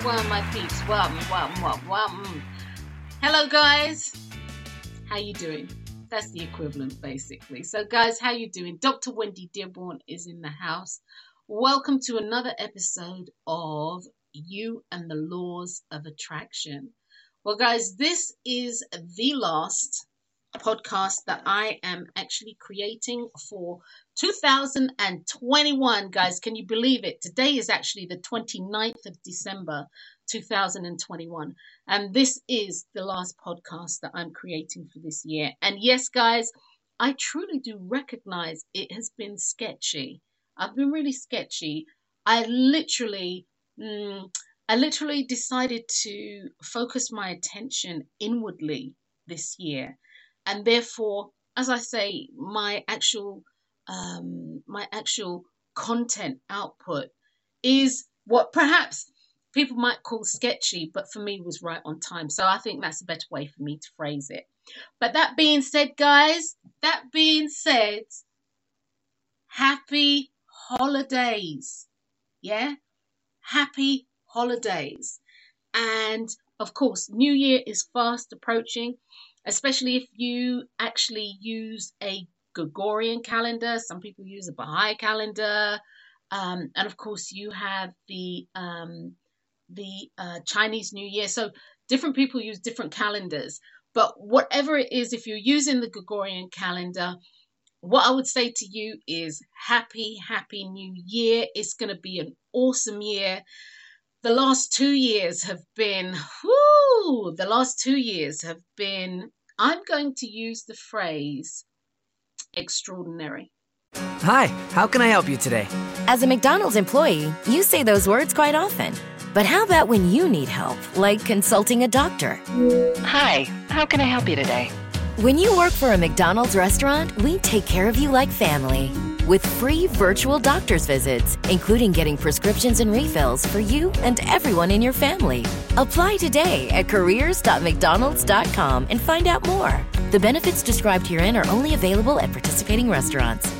wagwan, my peeps. Welcome, welcome, welcome, welcome. Hello, guys. How you doing? That's the equivalent, basically. So, guys, how you doing? Dr. Wendy Dearborn is in the house. Welcome to another episode of You and the Laws of Attraction. Well, guys, this is the last podcast that I am actually creating for 2021. Guys, can you believe it? Today is actually the 29th of December 2021. And this is the last podcast that I'm creating for this year. And yes, guys, I truly do recognize it has been sketchy. I've been really sketchy. I literally. Mm, I literally decided to focus my attention inwardly this year and therefore as i say my actual um, my actual content output is what perhaps people might call sketchy but for me was right on time. So i think that's a better way for me to phrase it. But that being said guys that being said happy holidays. Yeah? Happy holidays. And of course new year is fast approaching especially if you actually use a Gregorian calendar. Some people use a Baha'i calendar, um, and of course you have the um, the uh, Chinese New Year. So different people use different calendars. But whatever it is, if you're using the Gregorian calendar, what I would say to you is happy, happy new year. It's going to be an awesome year. The last two years have been, whoo, the last two years have been I'm going to use the phrase extraordinary. Hi, how can I help you today? As a McDonald's employee, you say those words quite often. But how about when you need help, like consulting a doctor? Hi, how can I help you today? When you work for a McDonald's restaurant, we take care of you like family with free virtual doctor's visits, including getting prescriptions and refills for you and everyone in your family. Apply today at careers.mcdonalds.com and find out more. The benefits described herein are only available at participating restaurants.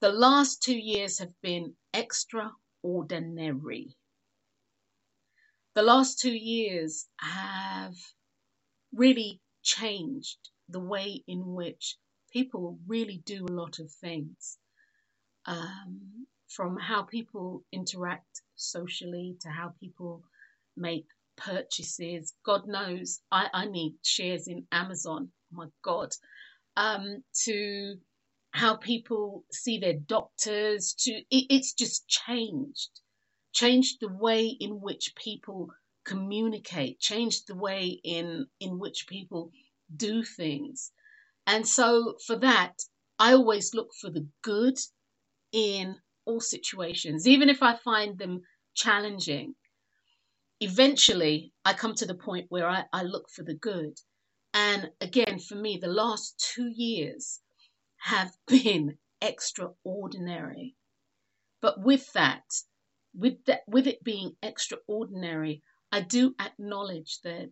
The last two years have been extraordinary. The last two years have really changed the way in which people really do a lot of things. Um, from how people interact socially to how people make purchases. God knows I, I need shares in Amazon. Oh my God. Um, to how people see their doctors to it, it's just changed. Changed the way in which people communicate changed the way in in which people do things. And so for that i always look for the good in all situations even if i find them challenging. Eventually i come to the point where i, I look for the good. And again for me the last two years have been extraordinary. But with that, with that, with it being extraordinary, I do acknowledge that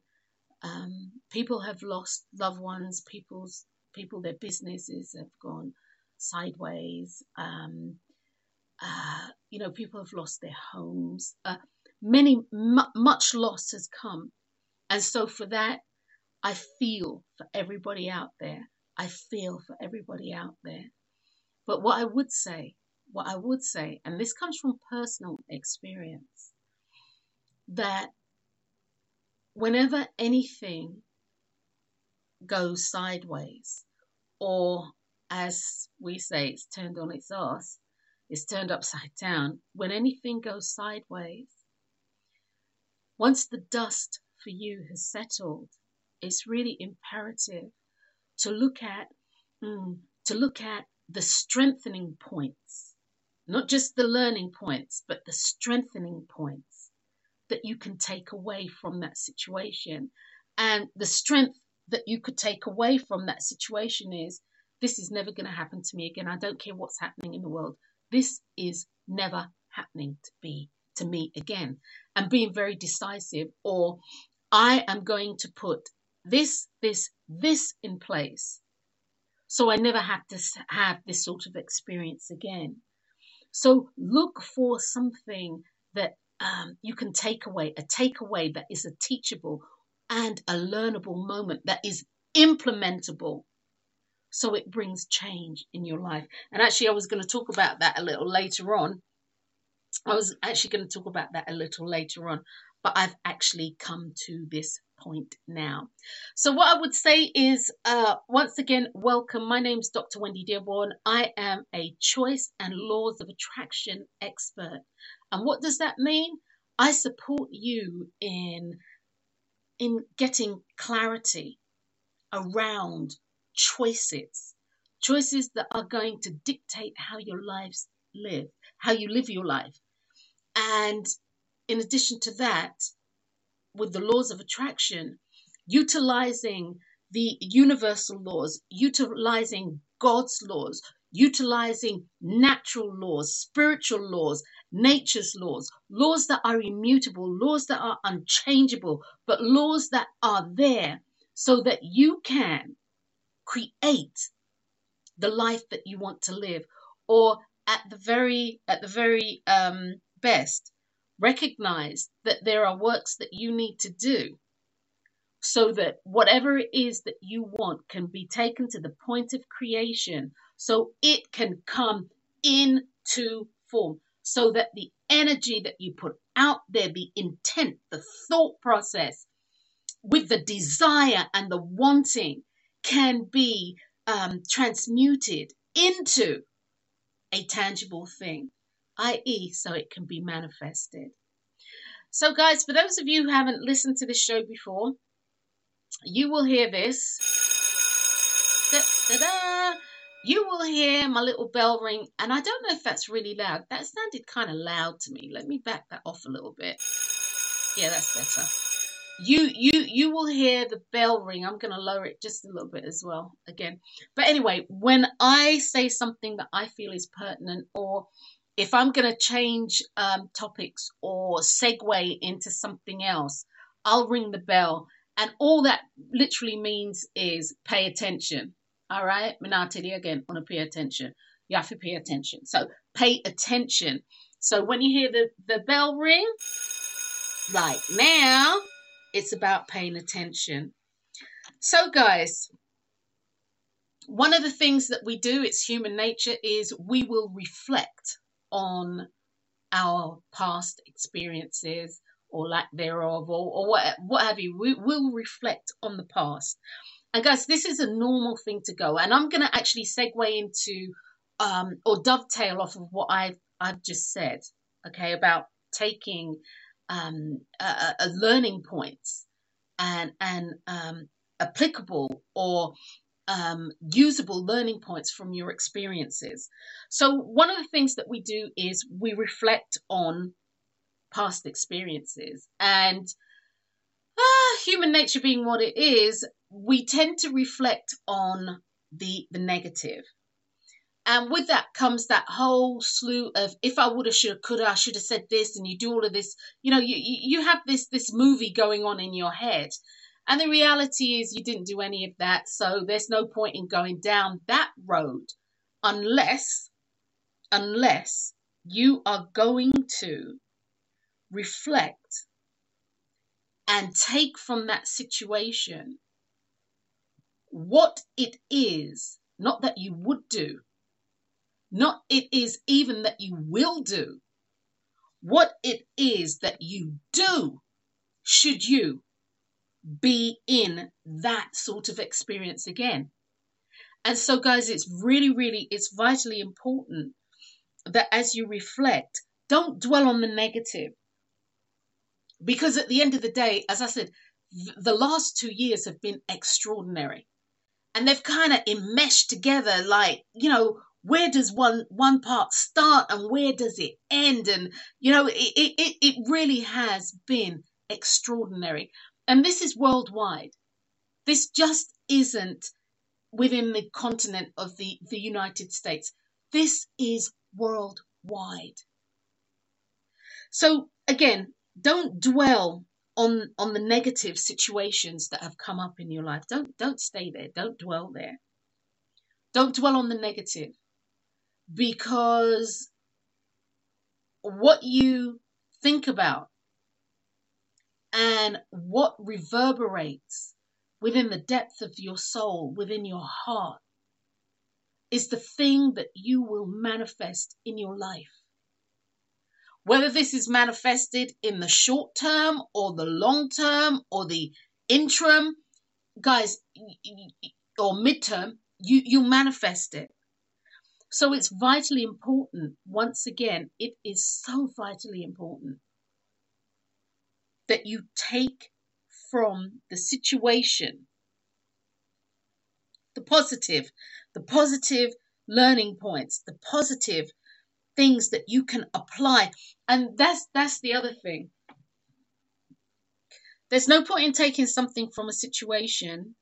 um, people have lost loved ones. People's people, their businesses have gone sideways. Um, uh, you know, people have lost their homes. Uh, many, m- much loss has come. And so for that, I feel for everybody out there. I feel for everybody out there. But what I would say, what I would say, and this comes from personal experience, that whenever anything goes sideways, or as we say, it's turned on its ass, it's turned upside down, when anything goes sideways, once the dust for you has settled, it's really imperative to look at mm, to look at the strengthening points, not just the learning points, but the strengthening points that you can take away from that situation. And the strength that you could take away from that situation is this is never going to happen to me again. I don't care what's happening in the world. This is never happening to be to me again. And being very decisive, or I am going to put this, this, this in place so I never have to have this sort of experience again. So look for something that um, you can take away, a takeaway that is a teachable and a learnable moment that is implementable. So it brings change in your life. And actually, I was going to talk about that a little later on. I was actually going to talk about that a little later on, but I've actually come to this point now. So, what I would say is, uh, once again, welcome. My name is Dr. Wendy Dearborn. I am a choice and laws of attraction expert. And what does that mean? I support you in in getting clarity around choices, choices that are going to dictate how your lives live, how you live your life. And in addition to that, with the laws of attraction, utilizing the universal laws, utilizing God's laws, utilizing natural laws, spiritual laws, nature's laws, laws that are immutable, laws that are unchangeable, but laws that are there so that you can create the life that you want to live or at the very at the very um, best recognize that there are works that you need to do so that whatever it is that you want can be taken to the point of creation so it can come into form so that the energy that you put out there the intent the thought process with the desire and the wanting can be um, transmuted into a tangible thing i.e., so it can be manifested. So, guys, for those of you who haven't listened to this show before, you will hear this. Da-da-da. You will hear my little bell ring, and I don't know if that's really loud. That sounded kind of loud to me. Let me back that off a little bit. Yeah, that's better. You you you will hear the bell ring. I'm going to lower it just a little bit as well again. But anyway, when I say something that I feel is pertinent or if I'm going to change um, topics or segue into something else, I'll ring the bell. And all that literally means is pay attention. All right? Minatili again, want to pay attention. You have to pay attention. So pay attention. So when you hear the, the bell ring, like now, it's about paying attention. So, guys, one of the things that we do, it's human nature, is we will reflect on our past experiences or lack thereof or, or what, what have you. We will reflect on the past. And guys, this is a normal thing to go. And I'm going to actually segue into um, or dovetail off of what I've, I've just said, okay, about taking um, a, a learning points and, and um, applicable or um, usable learning points from your experiences. So, one of the things that we do is we reflect on past experiences. And uh, human nature being what it is, we tend to reflect on the, the negative. And with that comes that whole slew of if I would have, should have, could have, I should have said this, and you do all of this. You know, you you have this this movie going on in your head, And the reality is, you didn't do any of that. So there's no point in going down that road unless, unless you are going to reflect and take from that situation what it is, not that you would do, not it is even that you will do, what it is that you do should you be in that sort of experience again. And so, guys, it's really, really, it's vitally important that as you reflect, don't dwell on the negative. Because at the end of the day, as I said, the last two years have been extraordinary. And they've kind of enmeshed together like, you know, where does one one part start and where does it end and you know it, it, it really has been extraordinary and this is worldwide. This just isn't within the continent of the, the united states. This is worldwide. So again don't dwell on on the negative situations that have come up in your life. Don't don't stay there. Don't dwell there. Don't dwell on the negative. Because what you think about and what reverberates within the depth of your soul, within your heart, is the thing that you will manifest in your life. Whether this is manifested in the short term or the long term or the interim, guys, or midterm, you, you manifest it. So it's vitally important. Once again, it is so vitally important that you take from the situation the positive, the positive learning points, the positive things that you can apply. And that's that's the other thing. There's no point in taking something from a situation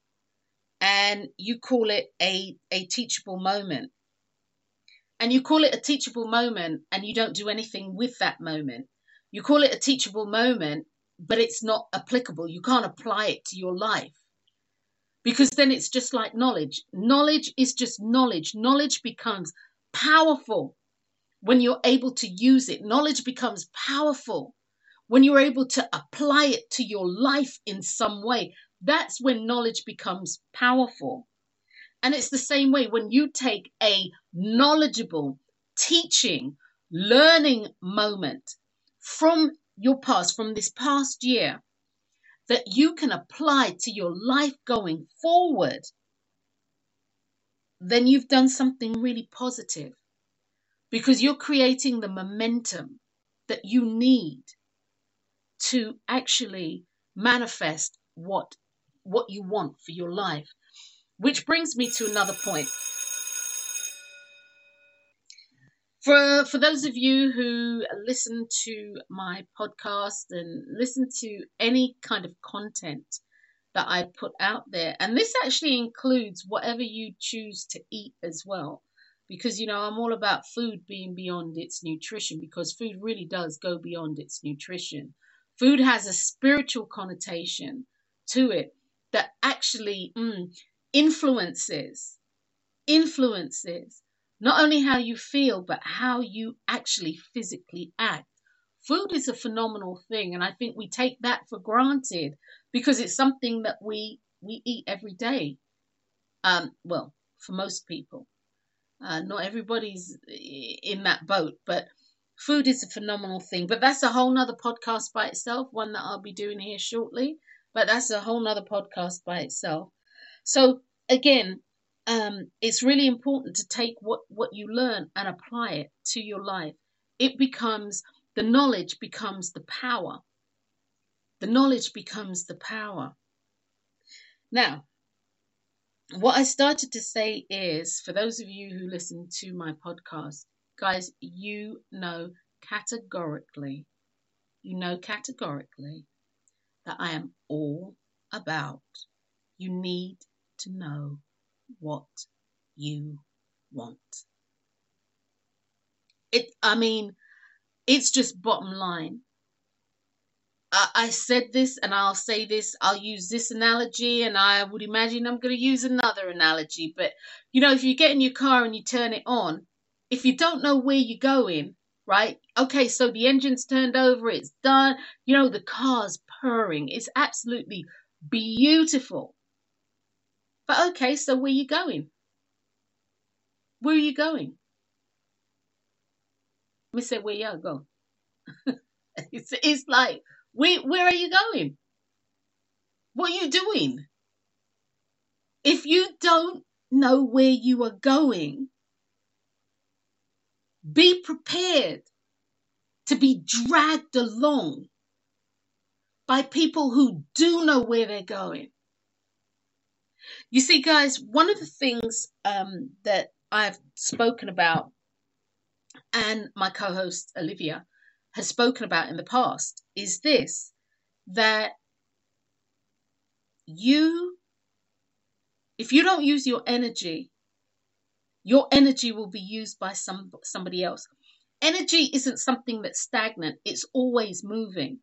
and you call it a, a teachable moment and you call it a teachable moment and you don't do anything with that moment. You call it a teachable moment, but it's not applicable. You can't apply it to your life because then it's just like knowledge. Knowledge is just knowledge. Knowledge becomes powerful when you're able to use it. Knowledge becomes powerful when you're able to apply it to your life in some way. That's when knowledge becomes powerful. And it's the same way when you take a knowledgeable, teaching, learning moment from your past, from this past year, that you can apply to your life going forward, then you've done something really positive because you're creating the momentum that you need to actually manifest what what you want for your life which brings me to another point. For, for those of you who listen to my podcast and listen to any kind of content that I put out there, and this actually includes whatever you choose to eat as well, because you know I'm all about food being beyond its nutrition, because food really does go beyond its nutrition. Food has a spiritual connotation to it that actually mm, influences, influences not only how you feel, but how you actually physically act. Food is a phenomenal thing, and I think we take that for granted because it's something that we we eat every day. Um, well, for most people, uh, not everybody's in that boat, but food is a phenomenal thing. But that's a whole nother podcast by itself, one that I'll be doing here shortly. But that's a whole nother podcast by itself. So again, um, it's really important to take what, what you learn and apply it to your life. It becomes, the knowledge becomes the power. The knowledge becomes the power. Now, what I started to say is for those of you who listen to my podcast, guys, you know categorically, you know categorically that I am all about you need to know what you want. It, I mean, it's just bottom line. I, I said this and I'll say this, I'll use this analogy, and I would imagine I'm going to use another analogy. But, you know, if you get in your car and you turn it on, if you don't know where you're going, right? Okay, so the engine's turned over, it's done, you know, the car's purring, it's absolutely beautiful. But okay, so where you going? Where are you going? Me say where you go. it's, it's like where where are you going? What are you doing? If you don't know where you are going, be prepared to be dragged along by people who do know where they're going. You see, guys, one of the things um, that I've spoken about and my co host Olivia has spoken about in the past is this that you, if you don't use your energy, your energy will be used by some somebody else. Energy isn't something that's stagnant, it's always moving.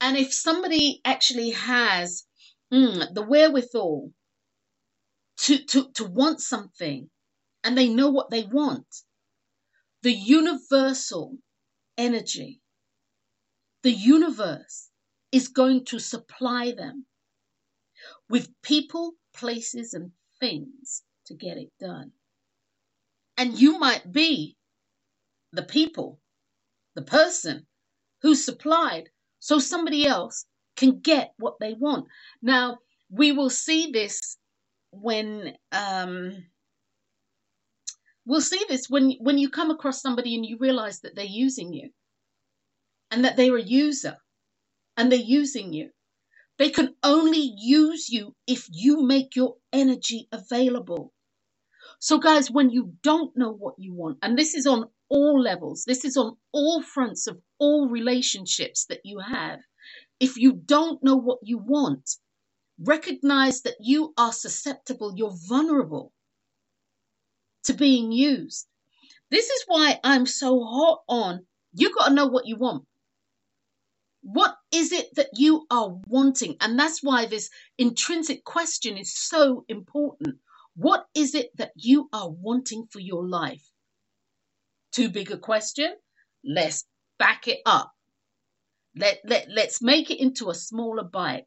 And if somebody actually has mm, the wherewithal to, to, to want something and they know what they want, the universal energy, the universe is going to supply them with people, places, and things to get it done. And you might be the people, the person who supplied so somebody else can get what they want. Now, we will see this when um, we'll see this when when you come across somebody and you realize that they're using you and that they're a user and they're using you they can only use you if you make your energy available so guys when you don't know what you want and this is on all levels this is on all fronts of all relationships that you have if you don't know what you want recognize that you are susceptible you're vulnerable to being used. This is why I'm so hot on you got to know what you want. What is it that you are wanting? And that's why this intrinsic question is so important. What is it that you are wanting for your life? Too big a question? Let's back it up. Let, let, let's make it into a smaller bite.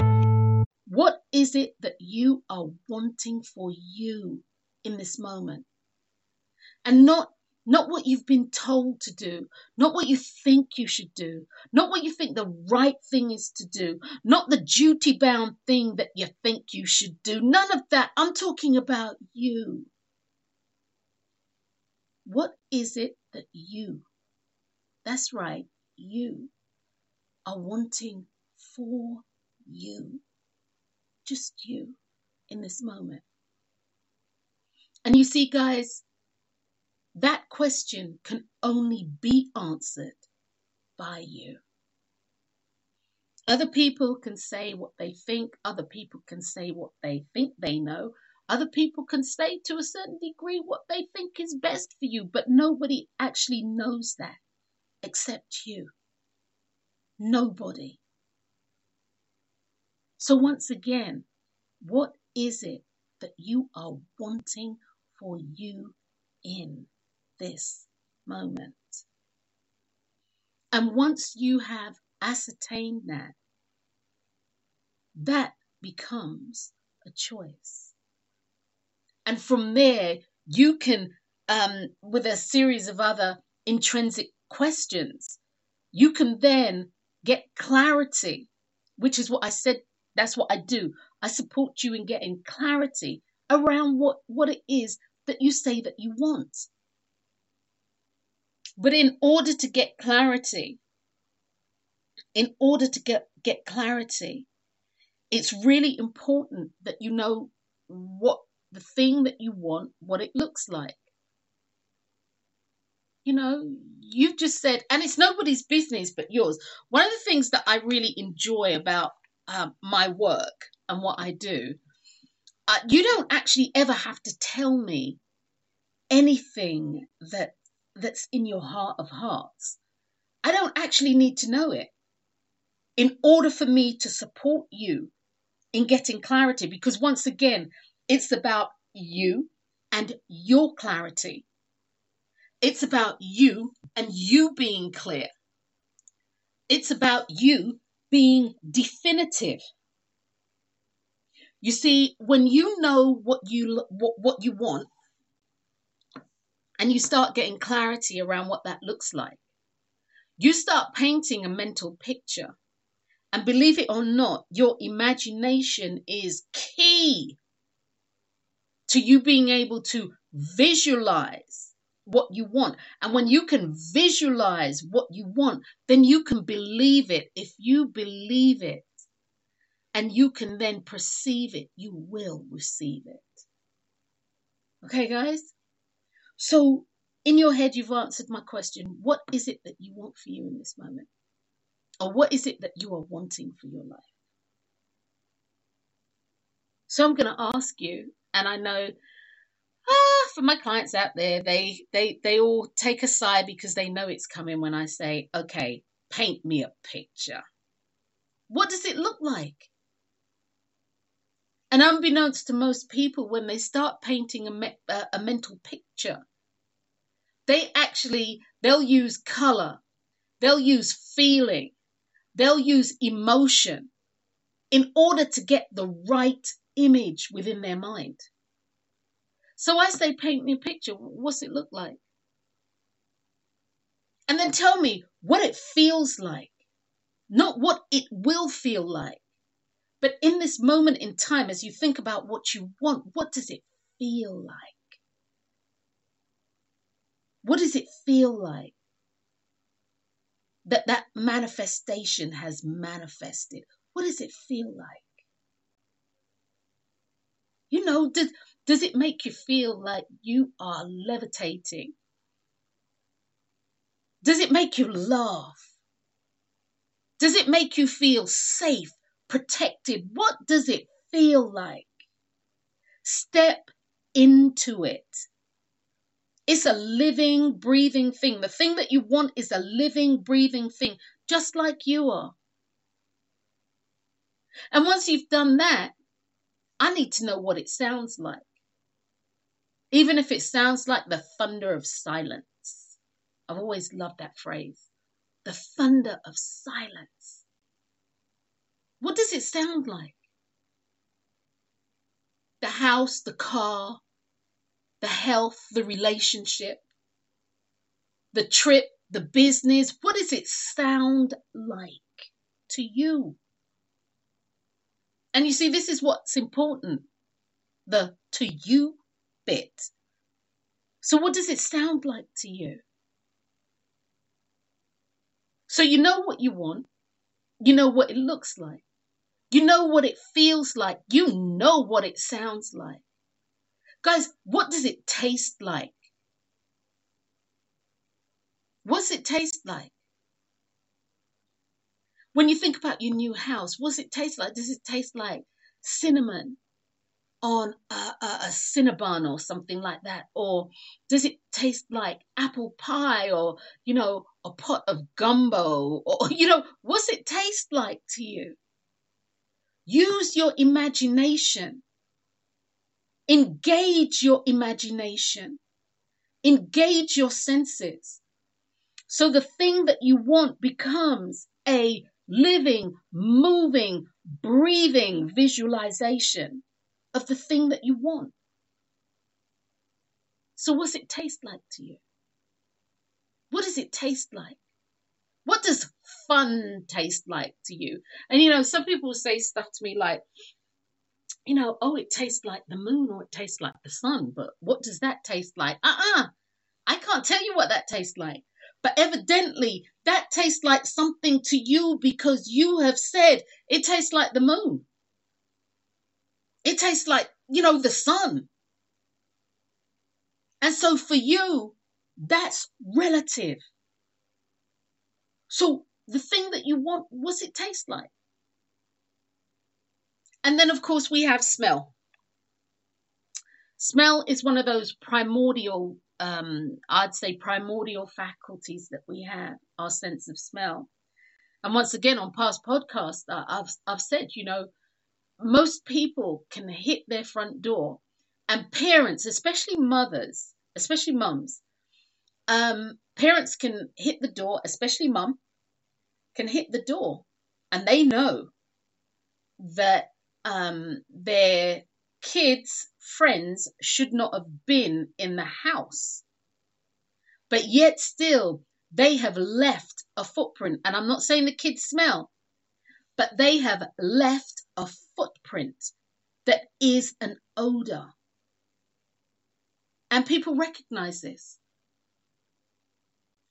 What is it that you are wanting for you in this moment? And not not what you've been told to do, not what you think you should do, not what you think the right thing is to do, not the duty bound thing that you think you should do. None of that. I'm talking about you. What is it that you, that's right, you, are wanting for you? Just you in this moment. And you see, guys, that question can only be answered by you. Other people can say what they think, other people can say what they think they know, other people can say to a certain degree what they think is best for you, but nobody actually knows that except you. Nobody. So, once again, what is it that you are wanting for you in this moment? And once you have ascertained that, that becomes a choice. And from there, you can, um, with a series of other intrinsic questions, you can then get clarity, which is what I said that's what I do. I support you in getting clarity around what, what it is that you say that you want. But in order to get clarity, in order to get, get clarity, it's really important that you know what the thing that you want, what it looks like. You know, you've just said, and it's nobody's business but yours. One of the things that I really enjoy about um, my work and what I do, uh, you don't actually ever have to tell me anything that that's in your heart of hearts. I don't actually need to know it. In order for me to support you in getting clarity because once again it's about you and your clarity. It's about you and you being clear. It's about you being definitive. You see when you know what you what, what you want and you start getting clarity around what that looks like you start painting a mental picture. And believe it or not, your imagination is key to you being able to visualize what you want. And when you can visualize what you want, then you can believe it. If you believe it and you can then perceive it, you will receive it. Okay, guys? So, in your head, you've answered my question. What is it that you want for you in this moment? Or what is it that you are wanting for your life? So I'm going to ask you, and I know ah, for my clients out there, they, they, they all take a sigh because they know it's coming when I say, okay, paint me a picture. What does it look like? And unbeknownst to most people, when they start painting a, me- a mental picture, they actually they'll use color, they'll use feeling, They'll use emotion in order to get the right image within their mind. So as they paint me a picture, what's it look like? And then tell me what it feels like, not what it will feel like. But in this moment in time, as you think about what you want, what does it feel like? What does it feel like? that that manifestation has manifested. What does it feel like? You know, does, does it make you feel like you are levitating? Does it make you laugh? Does it make you feel safe, protected? What does it feel like? Step into it. It's a living, breathing thing. The thing that you want is a living, breathing thing, just like you are. And once you've done that, I need to know what it sounds like. Even if it sounds like the thunder of silence. I've always loved that phrase. The thunder of silence. What does it sound like? The house, the car, the health, the relationship, the trip, the business? What does it sound like to you? And you see, this is what's important the to you bit. So, what does it sound like to you? So, you know what you want, you know what it looks like, you know what it feels like, you know what it sounds like. Guys, what does it taste like? What's it taste like? When you think about your new house, what's it taste like? Does it taste like cinnamon on a, a, a Cinnabon or something like that? Or does it taste like apple pie or, you know, a pot of gumbo? Or, you know, what's it taste like to you? Use your imagination Engage your imagination. Engage your senses. So the thing that you want becomes a living, moving, breathing visualization of the thing that you want. So, what's it taste like to you? What does it taste like? What does fun taste like to you? And you know, some people say stuff to me like, you know, oh, it tastes like the moon or it tastes like the sun, but what does that taste like? Uh uh I can't tell you what that tastes like. But evidently, that tastes like something to you because you have said it tastes like the moon. It tastes like, you know, the sun. And so for you, that's relative. So the thing that you want, what's it taste like? And then, of course, we have smell. Smell is one of those primordial, um, I'd say, primordial faculties that we have, our sense of smell. And once again, on past podcasts, I've, I've said, you know, most people can hit their front door, and parents, especially mothers, especially mums, um, parents can hit the door, especially mum, can hit the door, and they know that um, their kids' friends should not have been in the house. But yet, still, they have left a footprint. And I'm not saying the kids smell, but they have left a footprint that is an odor. And people recognize this.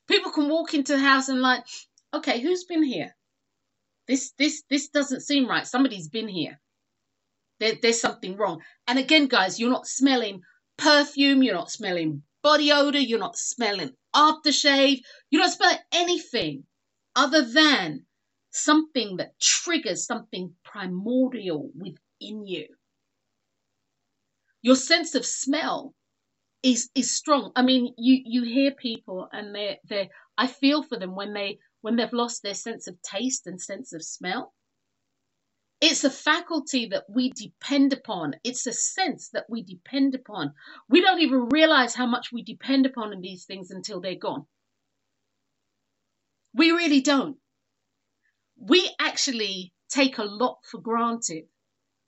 People can walk into the house and like, okay, who's been here? This this this doesn't seem right. Somebody's been here. There, there's something wrong. And again, guys, you're not smelling perfume, you're not smelling body odor, you're not smelling aftershave, you're not smelling anything other than something that triggers something primordial within you. Your sense of smell is is strong. I mean, you you hear people and they they I feel for them when they when they've lost their sense of taste and sense of smell. It's a faculty that we depend upon. It's a sense that we depend upon. We don't even realize how much we depend upon in these things until they're gone. We really don't. We actually take a lot for granted.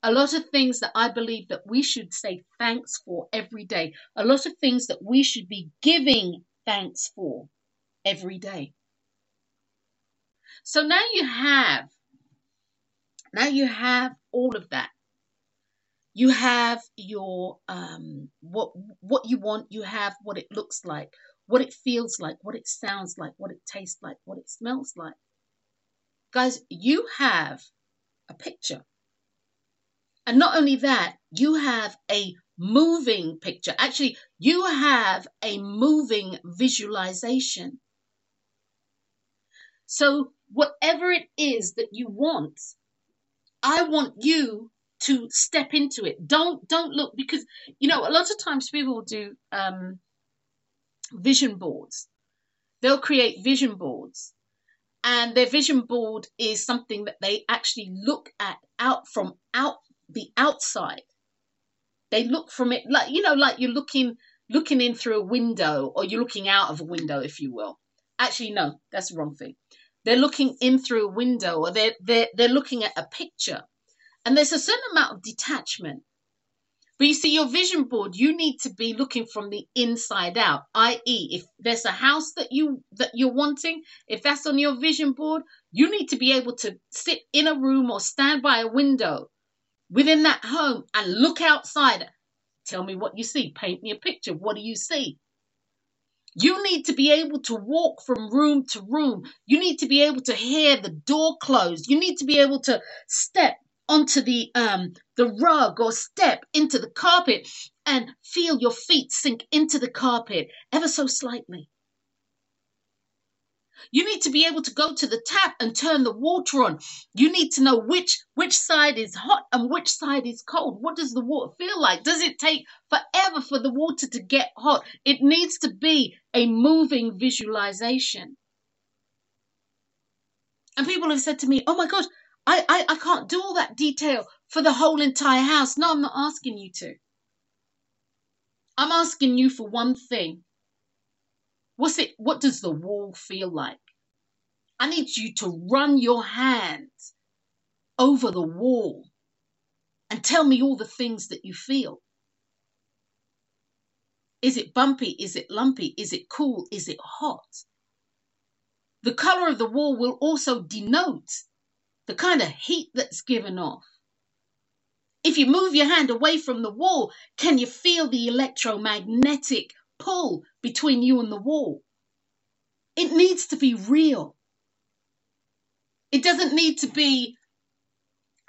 A lot of things that I believe that we should say thanks for every day. A lot of things that we should be giving thanks for every day. So now you have now you have all of that. You have your um, what what you want. You have what it looks like, what it feels like, what it sounds like, what it tastes like, what it smells like. Guys, you have a picture. And not only that, you have a moving picture. Actually, you have a moving visualization. So, whatever it is that you want, I want you to step into it. Don't don't look because you know a lot of times people do um, vision boards. They'll create vision boards, and their vision board is something that they actually look at out from out the outside. They look from it like you know, like you're looking looking in through a window, or you're looking out of a window, if you will. Actually, no, that's the wrong thing. They're looking in through a window or they're, they're, they're looking at a picture. And there's a certain amount of detachment. But you see, your vision board, you need to be looking from the inside out, i.e., if there's a house that you that you're wanting, if that's on your vision board, you need to be able to sit in a room or stand by a window within that home and look outside. Tell me what you see. Paint me a picture. What do you see? You need to be able to walk from room to room. You need to be able to hear the door close. You need to be able to step onto the um the rug or step into the carpet and feel your feet sink into the carpet ever so slightly. You need to be able to go to the tap and turn the water on. You need to know which which side is hot and which side is cold. What does the water feel like? Does it take forever for the water to get hot? It needs to be a moving visualization. And people have said to me, "Oh my god, I, I, I can't do all that detail for the whole entire house." No, I'm not asking you to. I'm asking you for one thing What's it? What does the wall feel like? I need you to run your hand over the wall and tell me all the things that you feel. Is it bumpy? Is it lumpy? Is it cool? Is it hot? The color of the wall will also denote the kind of heat that's given off. If you move your hand away from the wall, can you feel the electromagnetic pull between you and the wall. it needs to be real. It doesn't need to be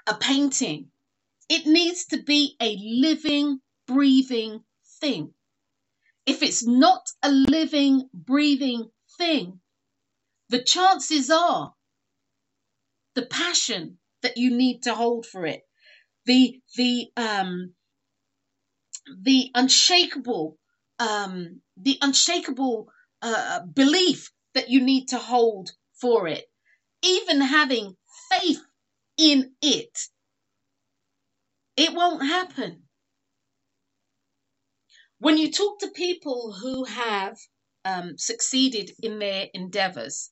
a painting. It needs to be a living, breathing thing. If it's not a living, breathing thing, the chances are the passion that you need to hold for it, the the um the unshakable um the unshakable uh, belief that you need to hold for it, even having faith in it, it won't happen. When you talk to people who have um, succeeded in their endeavors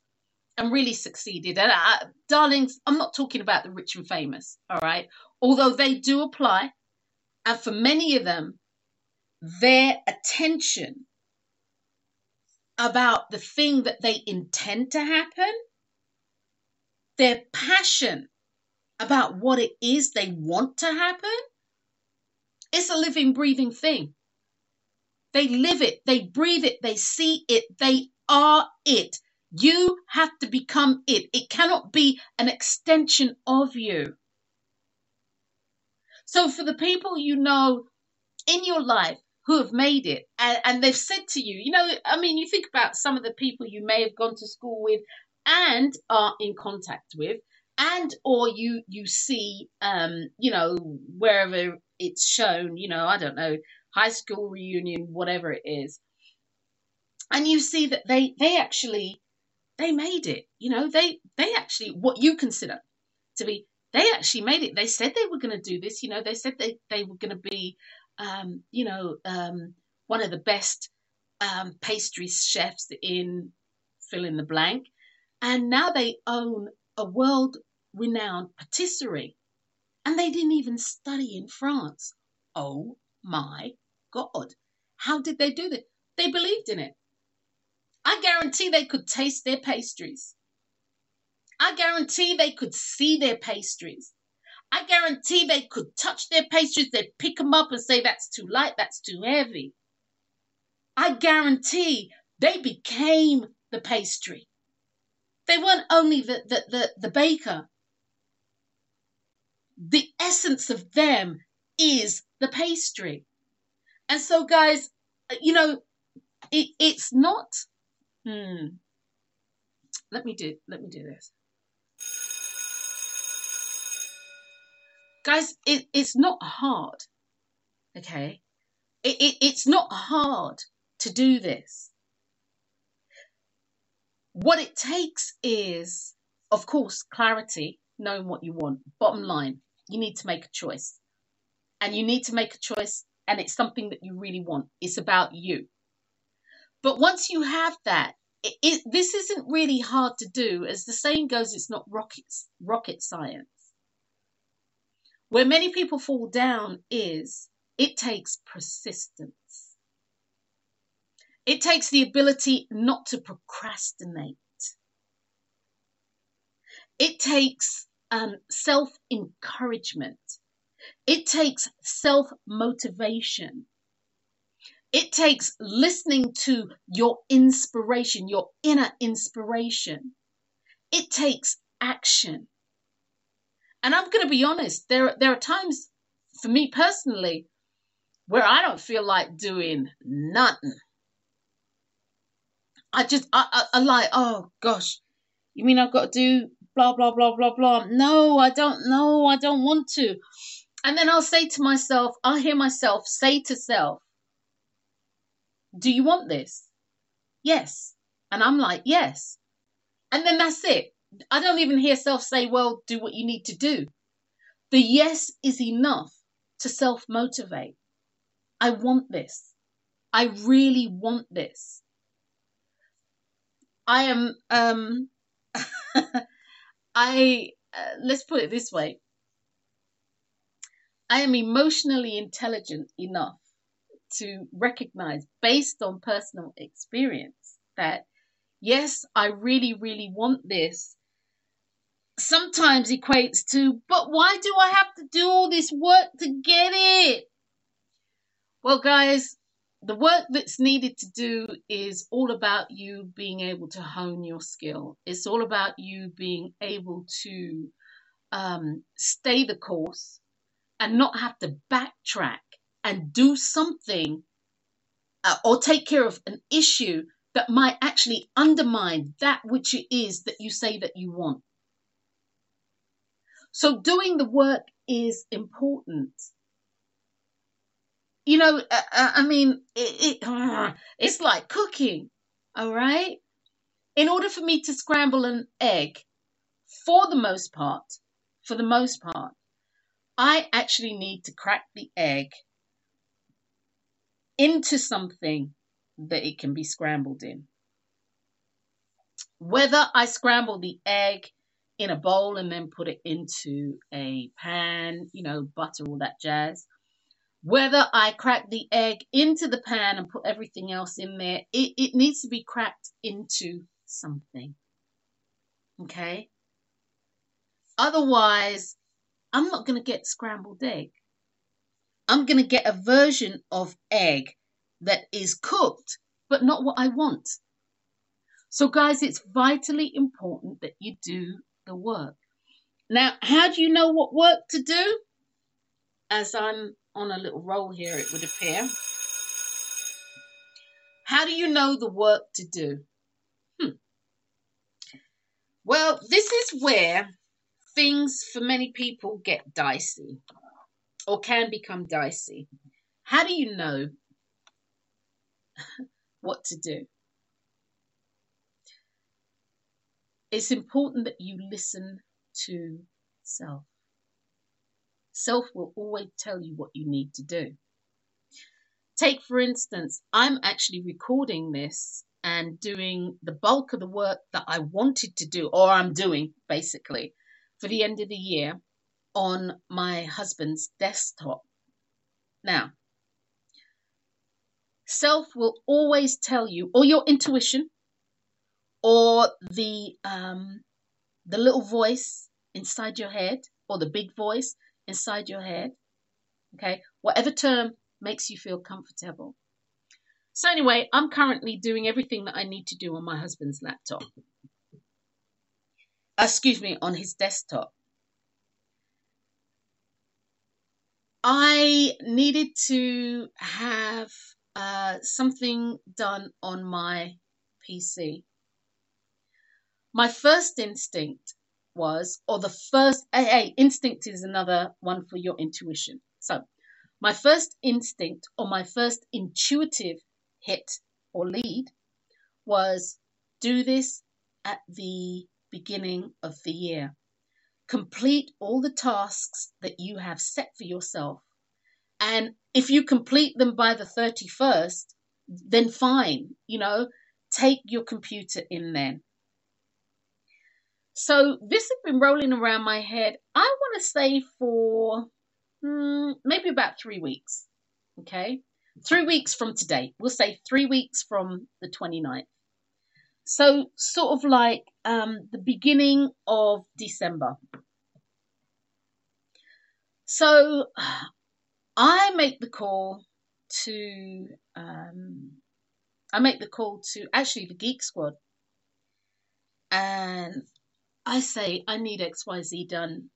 and really succeeded, and I, darlings, I'm not talking about the rich and famous, all right? Although they do apply, and for many of them, their attention about the thing that they intend to happen, their passion about what it is they want to happen, it's a living, breathing thing. They live it, they breathe it, they see it, they are it. You have to become it. It cannot be an extension of you. So, for the people you know in your life who have made it and, and they've said to you, you know, I mean, you think about some of the people you may have gone to school with and are in contact with and or you you see um you know wherever it's shown you know i don't know high school reunion whatever it is and you see that they they actually they made it you know they they actually what you consider to be they actually made it. They said they were going to do this you know they said they they were going to be um you know um one of the best um pastry chefs in fill in the blank and now they own a world renowned patisserie. And they didn't even study in France. Oh my God. How did they do that? They believed in it. I guarantee they could taste their pastries. I guarantee they could see their pastries. I guarantee they could touch their pastries, they'd pick them up and say, that's too light, that's too heavy. I guarantee they became the pastry. They weren't only the, the, the, the baker, the essence of them is the pastry. And so, guys, you know, it, it's not. Hmm. Let me do. Let me do this, guys. It, it's not hard. Okay, it, it it's not hard to do this. What it takes is, of course, clarity knowing what you want. Bottom line, you need to make a choice. And you need to make a choice, and it's something that you really want. It's about you. But once you have that, it, it, this isn't really hard to do. As the saying goes, it's not rocket, rocket science. Where many people fall down is it takes persistence. It takes the ability not to procrastinate. It takes um, self encouragement. It takes self motivation. It takes listening to your inspiration, your inner inspiration. It takes action. And I'm going to be honest, there, there are times for me personally where I don't feel like doing nothing. I just, I, I, I like, oh gosh, you mean I've got to do blah, blah, blah, blah, blah. No, I don't know. I don't want to. And then I'll say to myself, I'll hear myself say to self, Do you want this? Yes. And I'm like, Yes. And then that's it. I don't even hear self say, Well, do what you need to do. The yes is enough to self motivate. I want this. I really want this. I am um I uh, let's put it this way. I am emotionally intelligent enough to recognize based on personal experience that yes, I really really want this sometimes equates to but why do I have to do all this work to get it? Well, guys, the work that's needed to do is all about you being able to hone your skill. It's all about you being able to um, stay the course and not have to backtrack and do something uh, or take care of an issue that might actually undermine that which it is that you say that you want. So doing the work is important. You know, uh, uh I mean, it, it it's like cooking, all right? In order for me to scramble an egg, for the most part, for the most part, I actually need to crack the egg into something that it can be scrambled in. Whether I scramble the egg in a bowl and then put it into a pan, you know, butter, all that jazz. Whether I crack the egg into the pan and put everything else in there, it, it needs to be cracked into something. Okay? Otherwise, I'm not going to get scrambled egg. I'm going to get a version of egg that is cooked, but not what I want. So, guys, it's vitally important that you do the work. Now, how do you know what work to do? As I'm on a little roll here, it would appear. How do you know the work to do? Hmm. Well, this is where things for many people get dicey or can become dicey. How do you know what to do? It's important that you listen to self. Self will always tell you what you need to do. Take, for instance, I'm actually recording this and doing the bulk of the work that I wanted to do, or I'm doing basically, for the end of the year on my husband's desktop. Now, self will always tell you, or your intuition, or the um, the little voice inside your head, or the big voice inside your head. Okay, whatever term makes you feel comfortable. So anyway, I'm currently doing everything that I need to do on my husband's laptop. Excuse me, on his desktop. I needed to have uh, something done on my PC. My first instinct was, or the first, hey, hey, instinct is another one for your intuition. So, my first instinct or my first intuitive hit or lead was do this at the beginning of the year. Complete all the tasks that you have set for yourself and if you complete them by the 31st, then fine, you know, take your computer in then. So this has been rolling around my head, I want to say for hmm, maybe about three weeks. Okay. Three weeks from today. We'll say three weeks from the 29th. So, sort of like um, the beginning of December. So, I make the call to um, I make the call to actually the Geek Squad, and I say I need X Y Z done.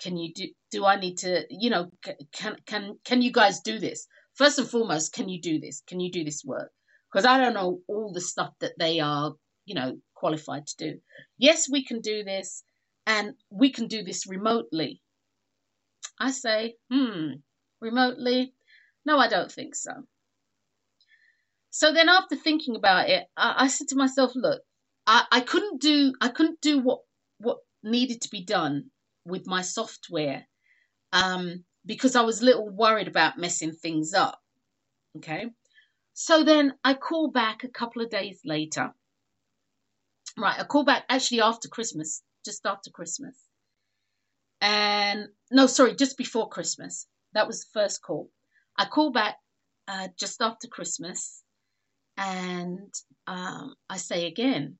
Can you do? Do I need to? You know, can can can you guys do this? First and foremost, can you do this? Can you do this work? Because I don't know all the stuff that they are, you know, qualified to do. Yes, we can do this, and we can do this remotely. I say, hmm, remotely? No, I don't think so. So then after thinking about it, I, I said to myself, look, I, I couldn't do I couldn't do what what needed to be done with my software um, because I was a little worried about messing things up. Okay. So then I call back a couple of days later. Right, I call back actually after Christmas, just after Christmas. And no, sorry, just before Christmas. That was the first call. I call back uh, just after Christmas and um, I say again,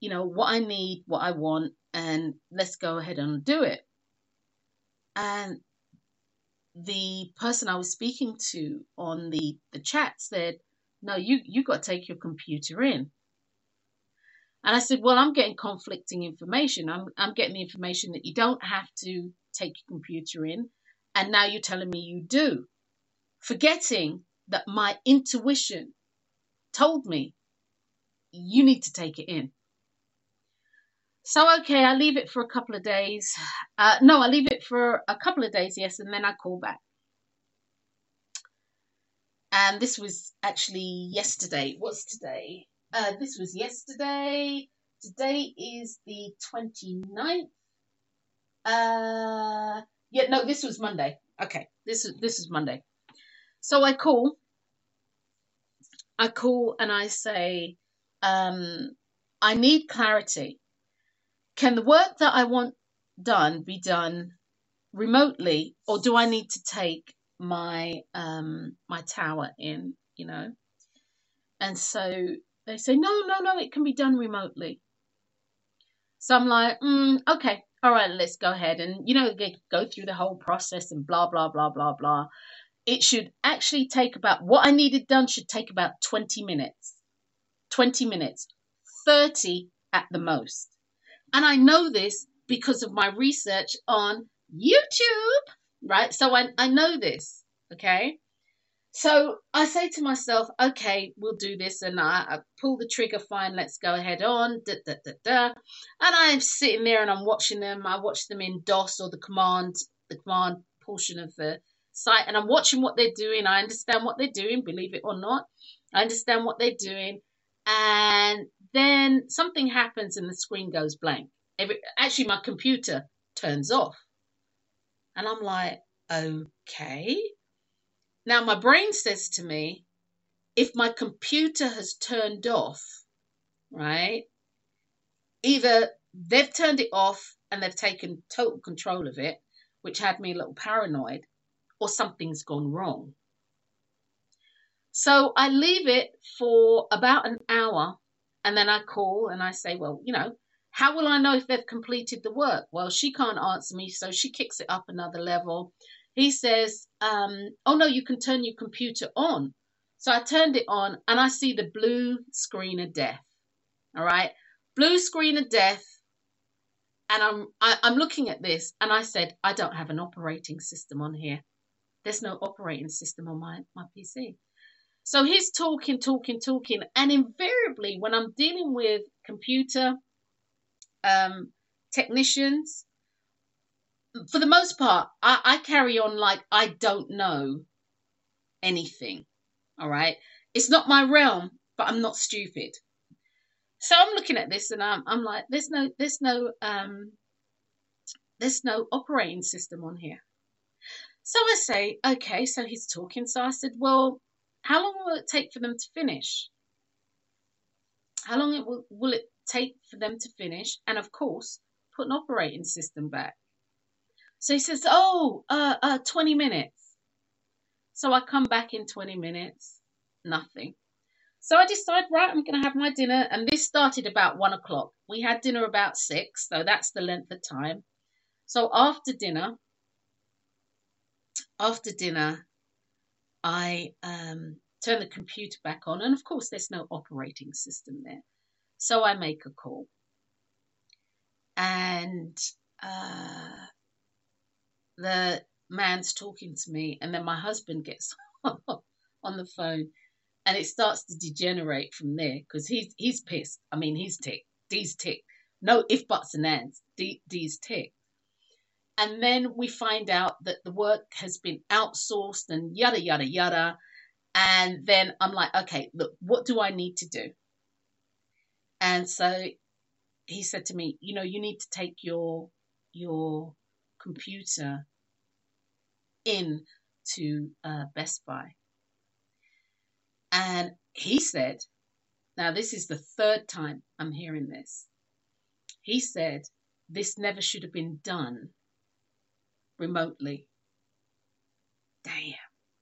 you know, what I need, what I want, and let's go ahead and do it. And the person I was speaking to on the, the chat said, no, you, you got to take your computer in. And I said, well, I'm getting conflicting information. I'm, I'm getting the information that you don't have to take your computer in. And now you're telling me you do. Forgetting that my intuition told me you need to take it in. So, okay, I leave it for a couple of days. Uh, no, I leave it for a couple of days, yes, and then I call back. And this was actually yesterday. What's today? Uh, this was yesterday. Today is the 29th. Uh, yeah, no, this was Monday. Okay, this is this is Monday. So I call. I call and I say, um, I need clarity can the work that I want done be done remotely, or do I need to take my um, my tower in? You know, and so they say, no, no, no, it can be done remotely. So I'm like, mm, okay, all right, let's go ahead and you know go through the whole process and blah blah blah blah blah. It should actually take about what I needed done should take about 20 minutes. 20 minutes, 30 at the most. And I know this because of my research on YouTube, right? So I, I know this, okay? So I say to myself, okay, we'll do this. And I, I pull the trigger, fine, let's go ahead on. Da, da, da, da. And I'm sitting there and I'm watching them. I watch them in DOS or the command, the command portion of the site. And I'm watching what they're doing. I understand what they're doing, believe it or not. I understand what they're doing. And then something happens and the screen goes blank. Every, actually, my computer turns off. And I'm like, okay. Now, my brain says to me, if my computer has turned off, right, either they've turned it off and they've taken total control of it, which had me a little paranoid, or something's gone wrong. So I leave it for about an hour and then I call and I say, well, you know, how will I know if they've completed the work? Well, she can't answer me, so she kicks it up another level. He says, um, oh no, you can turn your computer on. So I turned it on and I see the blue screen of death. All right, blue screen of death. And I'm I, am i am looking at this and I said, I don't have an operating system on here. There's no operating system on my, my PC. So he's talking, talking, talking, and invariably, when I'm dealing with computer um, technicians, for the most part, I, I carry on like I don't know anything. All right, it's not my realm, but I'm not stupid. So I'm looking at this and I'm, I'm like, there's no, there's no, um, there's no operating system on here. So I say, okay, so he's talking. So I said, well, how long will it take for them to finish? How long it will, will it take for them to finish? And of course, put an operating system back. So he says, oh, uh, uh, 20 minutes. So I come back in 20 minutes, nothing. So I decide, right, I'm going to have my dinner. And this started about one o'clock. We had dinner about six, so that's the length of time. So after dinner, after dinner, I um, turn the computer back on, and of course, there's no operating system there. So I make a call. And uh, the man's talking to me, and then my husband gets on the phone, and it starts to degenerate from there because he's he's pissed. I mean, he's ticked. D's ticked. No if buts and ands. D, D's ticked. And then we find out that the work has been outsourced and yada, yada, yada. And then I'm like, okay, look, what do I need to do? And so he said to me, you know, you need to take your your computer in to uh, Best Buy. And he said, now this is the third time I'm hearing this. He said, this never should have been done remotely. Damn.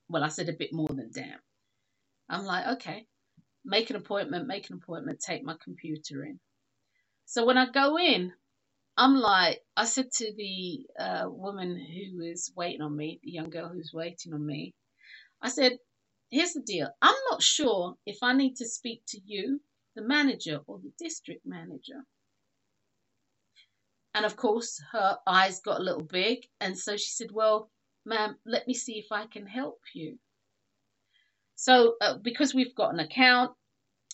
Well, I said a bit more than damn. I'm like, okay, make an appointment, make an appointment, take my computer in. So when I go in, I'm like, I said to the uh, woman who was waiting on me, the young girl who's waiting on me, I said, here's the deal I'm not sure if I need to speak to you, the manager, or the district manager. And of course, her eyes got a little big. And so she said, Well, ma'am, let me see if I can help you. So, uh, because we've got an account,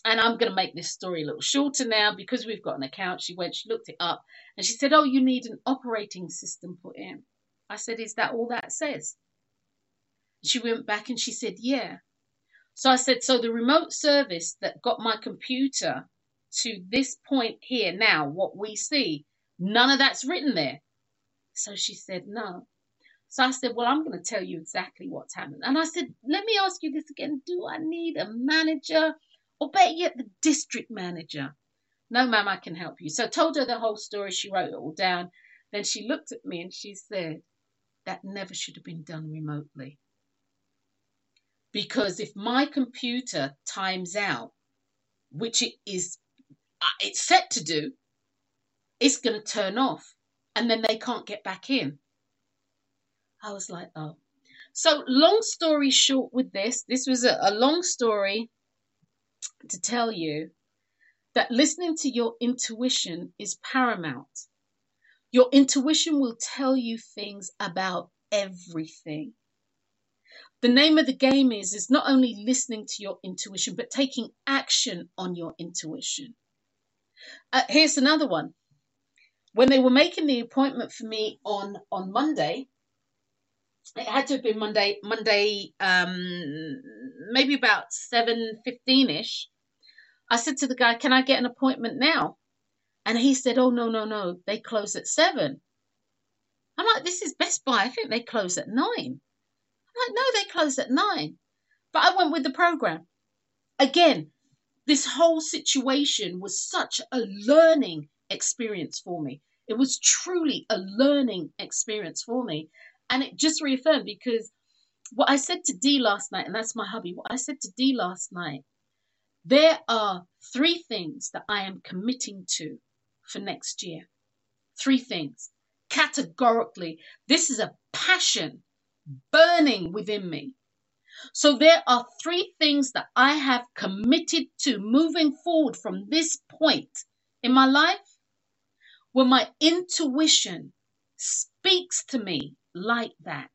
and I'm going to make this story a little shorter now because we've got an account. She went, she looked it up, and she said, Oh, you need an operating system put in. I said, Is that all that says? She went back and she said, Yeah. So I said, So the remote service that got my computer to this point here now, what we see, none of that's written there. So she said, No. So I said, Well, I'm going to tell you exactly what's happened. And I said, Let me ask you this again. Do I need a manager or better yet, the district manager? No, ma'am, I can help you. So I told her the whole story. She wrote it all down. Then she looked at me and she said, That never should have been done remotely. Because if my computer times out, which it is uh, it's set to do, it's going to turn off and then they can't get back in. I was like, oh. So, long story short, with this, this was a, a long story to tell you that listening to your intuition is paramount. Your intuition will tell you things about everything. The name of the game is is not only listening to your intuition but taking action on your intuition. Uh, here's another one. When they were making the appointment for me on on Monday, it had to have been Monday, Monday, um, maybe about seven fifteen ish. I said to the guy, "Can I get an appointment now?" And he said, "Oh no, no, no, they close at 7. I'm like, "This is Best Buy. I think they close at 9. I'm like, "No, they close at 9." But I went with the program. Again, this whole situation was such a learning experience for me. It was truly a learning experience for me. And it just reaffirmed because what I said to Dee last night, and that's my hubby, what I said to Dee last night, there are three things that I am committing to for next year. Three things. Categorically, this is a passion burning within me. So there are three things that I have committed to moving forward from this point in my life when my intuition speaks to me like that.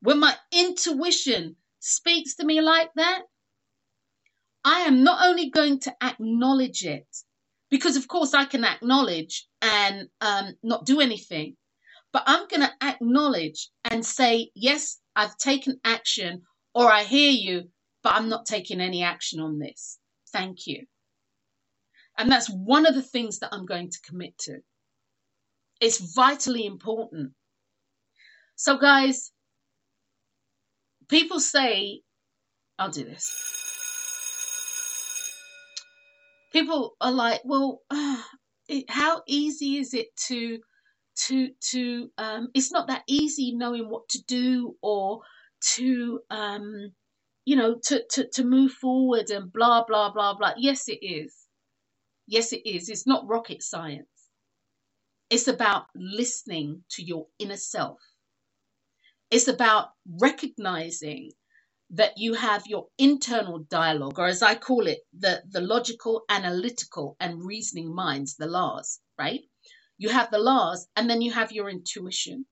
When my intuition speaks to me like that, I am not only going to acknowledge it, because of course I can acknowledge and um, not do anything, but I'm going to acknowledge and say, yes, I've taken action, or I hear you, but I'm not taking any action on this. Thank you. And that's one of the things that I'm going to commit to. It's vitally important so, guys, people say, I'll do this. People are like, well, uh, it, how easy is it to to to um, it's not that easy knowing what to do or to um, you know to, to to move forward and blah blah blah blah yes it is yes it is it's not rocket science it's about listening to your inner self it's about recognizing that you have your internal dialogue, or as I call it, the, the logical, analytical, and reasoning minds, the laws, right? You have the laws, and then you have your intuition.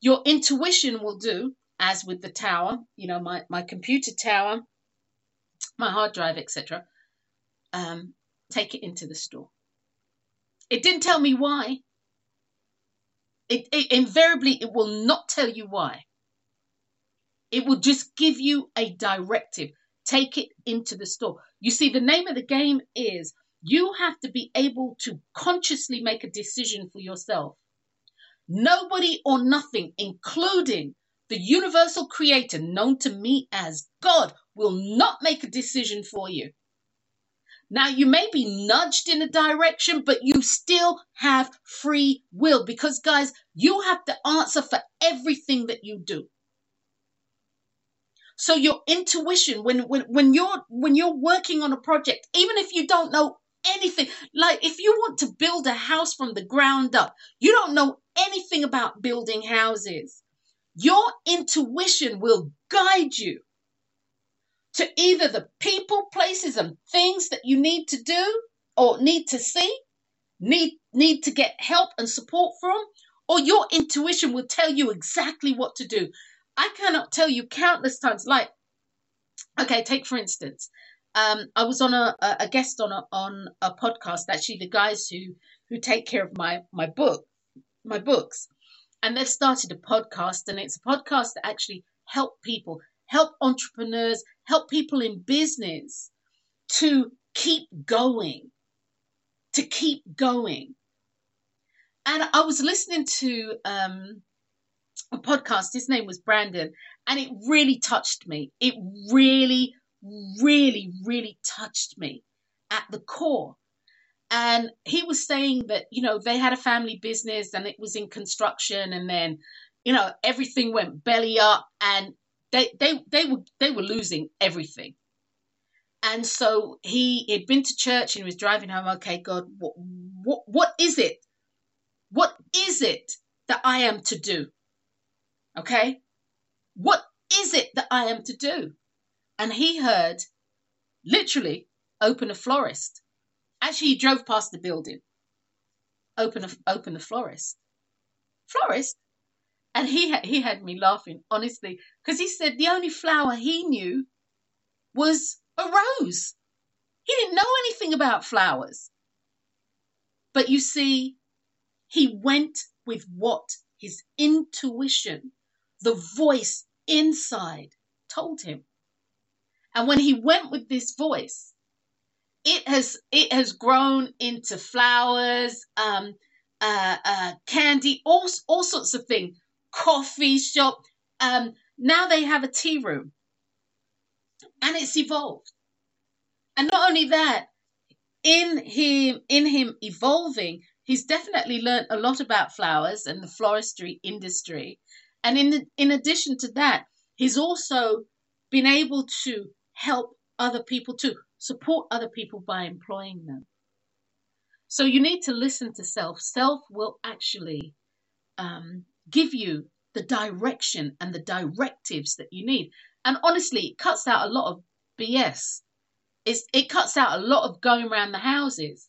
Your intuition will do, as with the tower, you know, my, my computer tower, my hard drive, etc. Um, take it into the store. It didn't tell me why. It, it invariably it will not tell you why. It will just give you a directive. Take it into the store. You see, the name of the game is you have to be able to consciously make a decision for yourself. Nobody or nothing, including the universal creator known to me as God, will not make a decision for you. Now, you may be nudged in a direction, but you still have free will because, guys, you have to answer for everything that you do. So your intuition, when, when, when you're, when you're working on a project, even if you don't know anything, like if you want to build a house from the ground up, you don't know anything about building houses. Your intuition will guide you to either the people, places, and things that you need to do or need to see, need need to get help and support from, or your intuition will tell you exactly what to do. I cannot tell you countless times. Like, okay, take for instance, um, I was on a, a guest on a on a podcast. Actually, the guys who who take care of my my book, my books, and they've started a podcast, and it's a podcast that actually help people, help entrepreneurs, help people in business to keep going, to keep going. And I was listening to um, a podcast. His name was Brandon, and it really touched me. It really, really, really touched me at the core. And he was saying that, you know, they had a family business and it was in construction and then, you know, everything went belly up and they they they were they were losing everything. And so he had been to church and he was driving home, okay, God, what what what is it? What is it that I am to do? Okay? What is it that I am to do? And he heard, literally, open a florist. Actually, he drove past the building. Open a, open the florist. Florist? And he had, he had me laughing, honestly, because he said the only flower he knew was a rose. He didn't know anything about flowers. But you see, he went with what his intuition the voice inside told him. And when he went with this voice, it has it has grown into flowers, um, uh, uh, candy, all all sorts of things. Coffee shop. Um, now they have a tea room, and it's evolved. And not only that, in him in him evolving, he's definitely learned a lot about flowers and the floristry industry and in, in addition to that, he's also been able to help other people to support other people by employing them. So you need to listen to self. Self will actually um, give you the direction and the directives that you need. And honestly, it cuts out a lot of BS. It's, it cuts out a lot of going around the houses.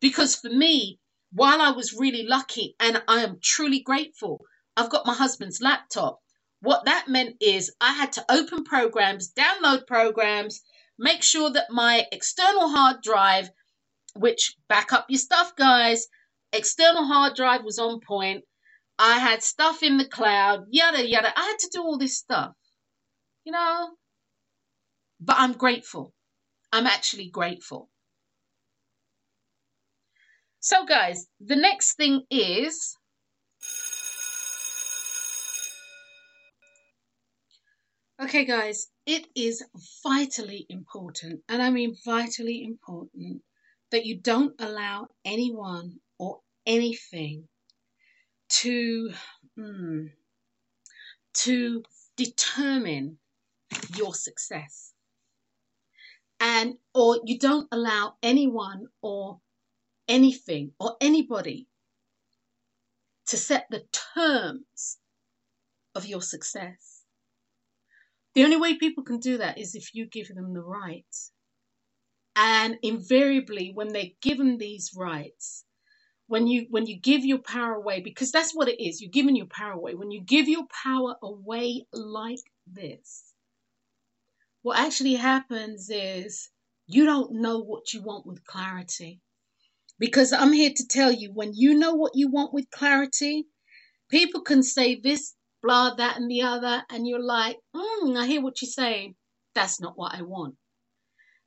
Because for me, while I was really lucky and I am truly grateful I've got my husband's laptop. What that meant is I had to open programs, download programs, make sure that my external hard drive, which back up your stuff, guys, external hard drive was on point. I had stuff in the cloud, yada, yada. I had to do all this stuff, you know. But I'm grateful. I'm actually grateful. So, guys, the next thing is Okay, guys, it is vitally important, and I mean vitally important, that you don't allow anyone or anything to mm, to determine your success and or you don't allow anyone or anything or anybody to set the terms of your success the only way people can do that is if you give them the rights. And invariably, when they're given these rights, when you when you give your power away, because that's what it is, you're giving your power away. When you give your power away like this, what actually happens is you don't know what you want with clarity. Because I'm here to tell you, when you know what you want with clarity, people can say this blah, that, and the other, and you're like, mm, I hear what you're saying. That's not what I want.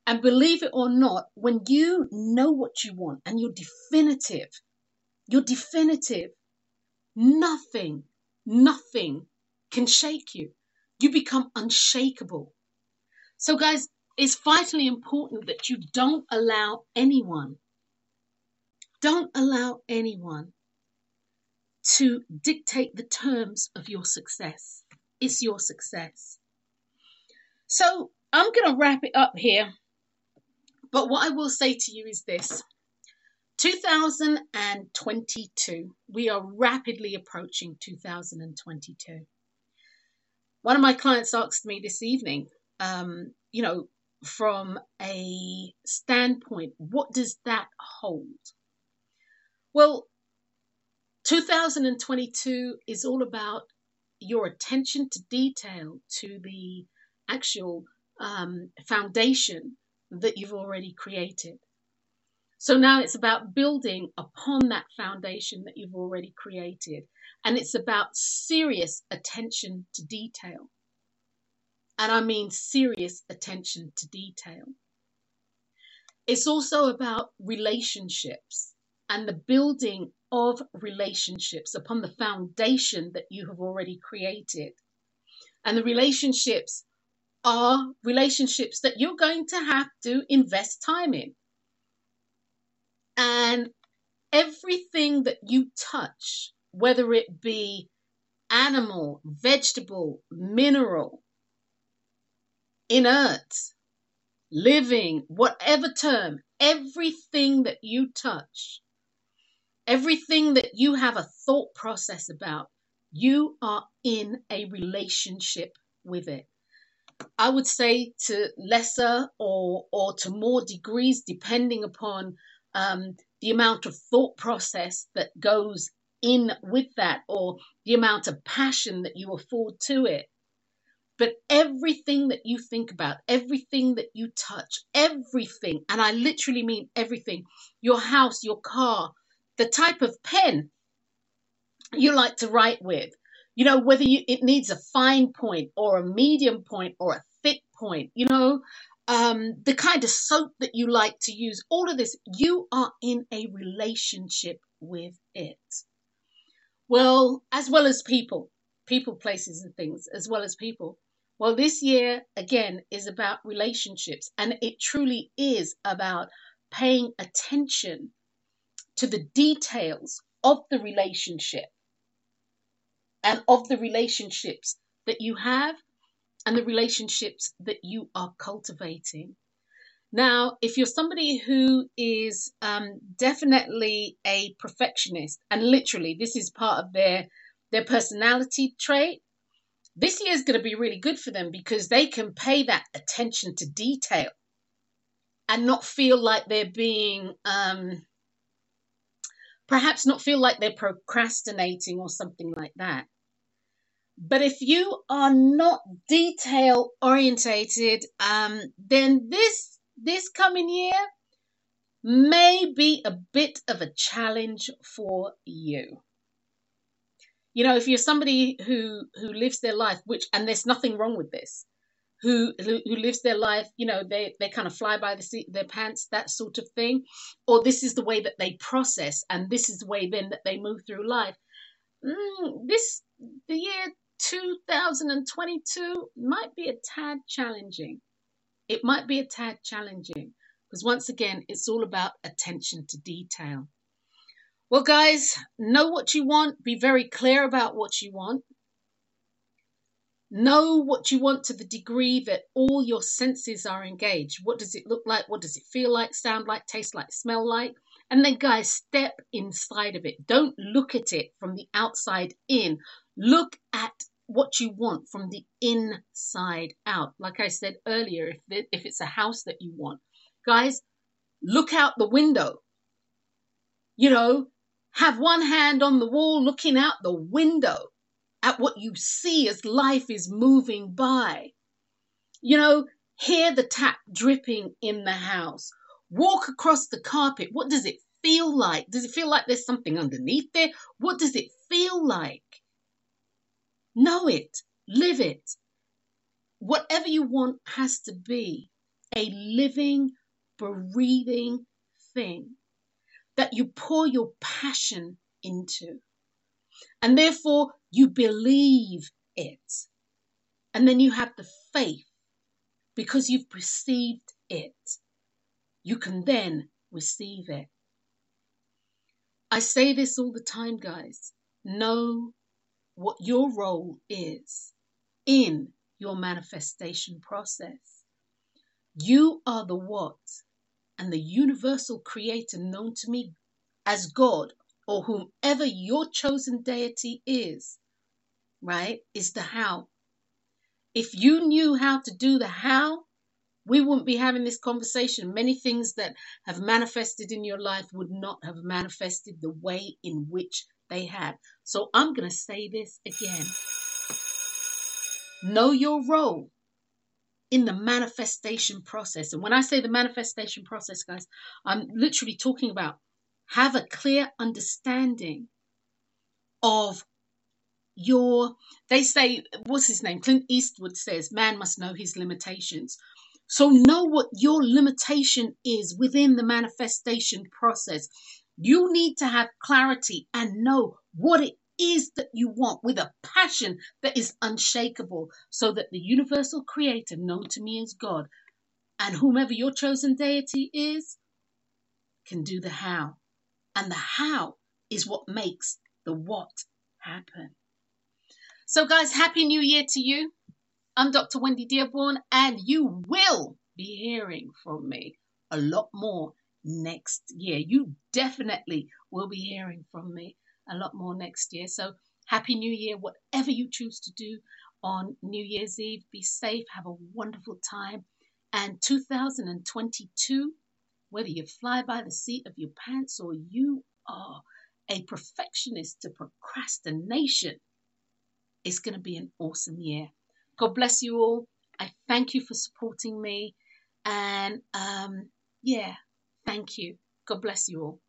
And believe it or not, when you know what you want and you're definitive, you're definitive, nothing, nothing can shake you. You become unshakable. So, guys, it's vitally important that you don't allow anyone, don't allow anyone to dictate the terms of your success. It's your success. So I'm going to wrap it up here. But what I will say to you is this 2022, we are rapidly approaching 2022. one of my clients asked me this evening, um, you know, from a standpoint, what does that hold? Well, 2022 is all about your attention to detail, to the actual um, foundation that you've already created. So now it's about building upon that foundation that you've already created. And it's about serious attention to detail. And I mean serious attention to detail. It's also about relationships and the building of relationships upon the foundation that you have already created. And the relationships are relationships that you're going to have to invest time in. And everything that you touch, whether it be animal, vegetable, mineral, inert, living, whatever term, everything that you touch, everything that you have a thought process about, you are in a relationship with it. I would say to lesser or or to more degrees, depending upon um, the amount of thought process that goes in with that, or the amount of passion that you afford to it. But everything that you think about, everything that you touch, everything, and I literally mean everything your house, your car, the type of pen you like to write with, you know, whether you, it needs a fine point or a medium point or a thick point, you know, um, the kind of soap that you like to use, all of this, you are in a relationship with it. Well, as well as people, people, places, and things, as well as people. Well, this year, again, is about relationships, and it truly is about paying attention to the details of the relationship and of the relationships that you have and the relationships that you are cultivating. Now, if you're somebody who is um, definitely a perfectionist, and literally this is part of their their personality trait, this year is going to be really good for them because they can pay that attention to detail and not feel like they're being, um, perhaps not feel like they're procrastinating or something like that. But if you are not detail orientated, um, then this this coming year may be a bit of a challenge for you. You know if you're somebody who who lives their life which and there's nothing wrong with this who who, lives their life you know they they kind of fly by the seat their pants that sort of thing or this is the way that they process and this is the way then that they move through life mm, this the year 2022 might be a tad challenging it might be a tad challenging because once again it's all about attention to detail well, guys, know what you want. Be very clear about what you want. Know what you want to the degree that all your senses are engaged. What does it look like? What does it feel like, sound like, taste like, smell like? And then, guys, step inside of it. Don't look at it from the outside in. Look at what you want from the inside out. Like I said earlier, if, it, if it's a house that you want, guys, look out the window. You know, have one hand on the wall looking out the window at what you see as life is moving by. You know, hear the tap dripping in the house. Walk across the carpet. What does it feel like? Does it feel like there's something underneath there? What does it feel like? Know it, live it. Whatever you want has to be a living, breathing thing that you pour your passion into. And therefore, you believe it. And then you have the faith because you've perceived it. You can then receive it. I say this all the time, guys. Know what your role is in your manifestation process. You are the what and the universal creator known to me as God or whomever your chosen deity is, right, is the how. If you knew how to do the how, we wouldn't be having this conversation. Many things that have manifested in your life would not have manifested the way in which they have. So I'm going to say this again. Know your role in the manifestation process. And when I say the manifestation process, guys, I'm literally talking about have a clear understanding of your they say what's his name clint eastwood says man must know his limitations so know what your limitation is within the manifestation process you need to have clarity and know what it is that you want with a passion that is unshakable so that the universal creator known to me as god and whomever your chosen deity is can do the how and the how is what makes the what happen. So, guys, Happy New Year to you. I'm Dr. Wendy Dearborn, and you will be hearing from me a lot more next year. You definitely will be hearing from me a lot more next year. So, Happy New Year, whatever you choose to do on New Year's Eve. Be safe, have a wonderful time. And 2022 whether you fly by the seat of your pants or you are a perfectionist to procrastination, it's going to be an awesome year. God bless you all. I thank you for supporting me. And um, yeah, thank you. God bless you all.